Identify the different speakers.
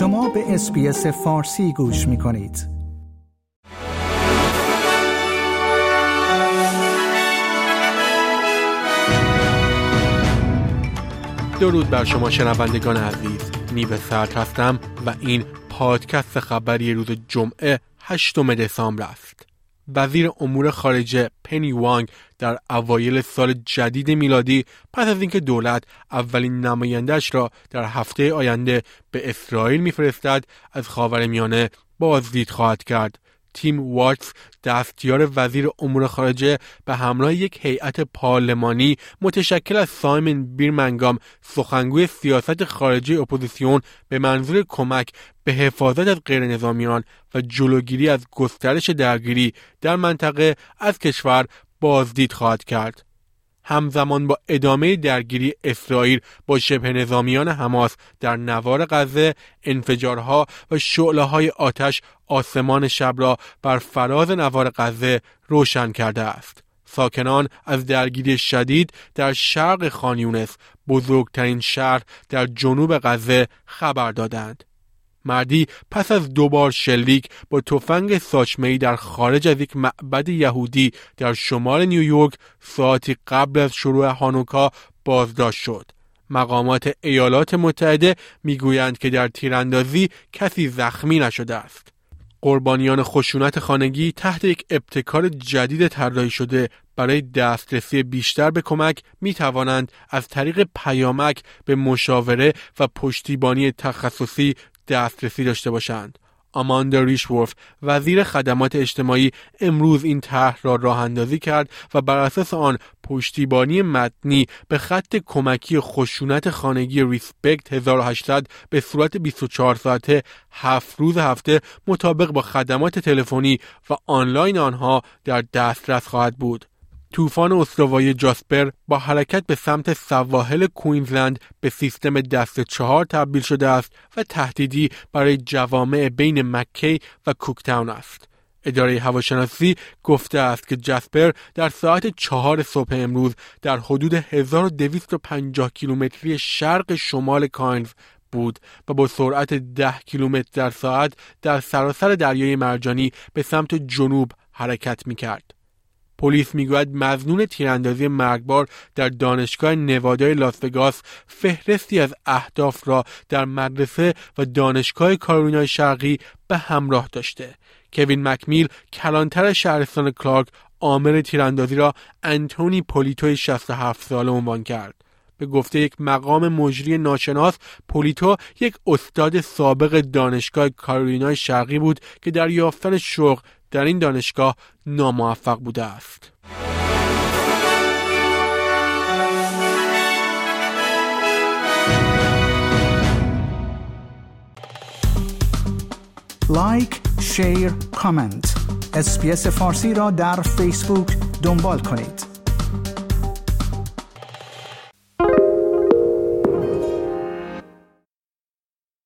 Speaker 1: شما به SBS فارسی گوش می کنید.
Speaker 2: درود بر شما شنوندگان عزیز نیو سرد هستم و این پادکست خبری روز جمعه 8 دسامبر است وزیر امور خارجه پنی وانگ در اوایل سال جدید میلادی پس از اینکه دولت اولین نمایندهش را در هفته آینده به اسرائیل میفرستد از خاورمیانه بازدید خواهد کرد. تیم واتس دستیار وزیر امور خارجه به همراه یک هیئت پارلمانی متشکل از سایمن بیرمنگام سخنگوی سیاست خارجی اپوزیسیون به منظور کمک به حفاظت از غیرنظامیان و جلوگیری از گسترش درگیری در منطقه از کشور بازدید خواهد کرد. همزمان با ادامه درگیری اسرائیل با شبه نظامیان حماس در نوار غزه انفجارها و شعله های آتش آسمان شب را بر فراز نوار غزه روشن کرده است. ساکنان از درگیری شدید در شرق خانیونس بزرگترین شهر در جنوب غزه خبر دادند. مردی پس از دوبار شلیک با تفنگ ساچمه‌ای در خارج از یک معبد یهودی در شمال نیویورک ساعتی قبل از شروع هانوکا بازداشت شد. مقامات ایالات متحده می‌گویند که در تیراندازی کسی زخمی نشده است. قربانیان خشونت خانگی تحت یک ابتکار جدید طراحی شده برای دسترسی بیشتر به کمک می توانند از طریق پیامک به مشاوره و پشتیبانی تخصصی دسترسی داشته باشند. آماندا ریشورف وزیر خدمات اجتماعی امروز این طرح را راه اندازی کرد و بر اساس آن پشتیبانی متنی به خط کمکی خشونت خانگی ریسپکت 1800 به صورت 24 ساعته هفت روز هفته مطابق با خدمات تلفنی و آنلاین آنها در دسترس خواهد بود. طوفان استوایی جاسپر با حرکت به سمت سواحل کوینزلند به سیستم دست چهار تبدیل شده است و تهدیدی برای جوامع بین مکی و کوکتاون است. اداره هواشناسی گفته است که جاسپر در ساعت چهار صبح امروز در حدود 1250 کیلومتری شرق شمال کاینز بود و با سرعت 10 کیلومتر در ساعت در سراسر دریای مرجانی به سمت جنوب حرکت می کرد. پلیس می‌گوید مزنون تیراندازی مرگبار در دانشگاه نوادای لاسوگاس فهرستی از اهداف را در مدرسه و دانشگاه کارولینای شرقی به همراه داشته. کوین مکمیل کلانتر شهرستان کلارک عامل تیراندازی را انتونی پولیتوی 67 ساله عنوان کرد. به گفته یک مقام مجری ناشناس پولیتو یک استاد سابق دانشگاه کارولینای شرقی بود که در یافتن شغل در این دانشگاه ناموفق بوده است.
Speaker 1: لایک، شیر، کامنت. SBS فارسی را در فیسبوک دنبال کنید.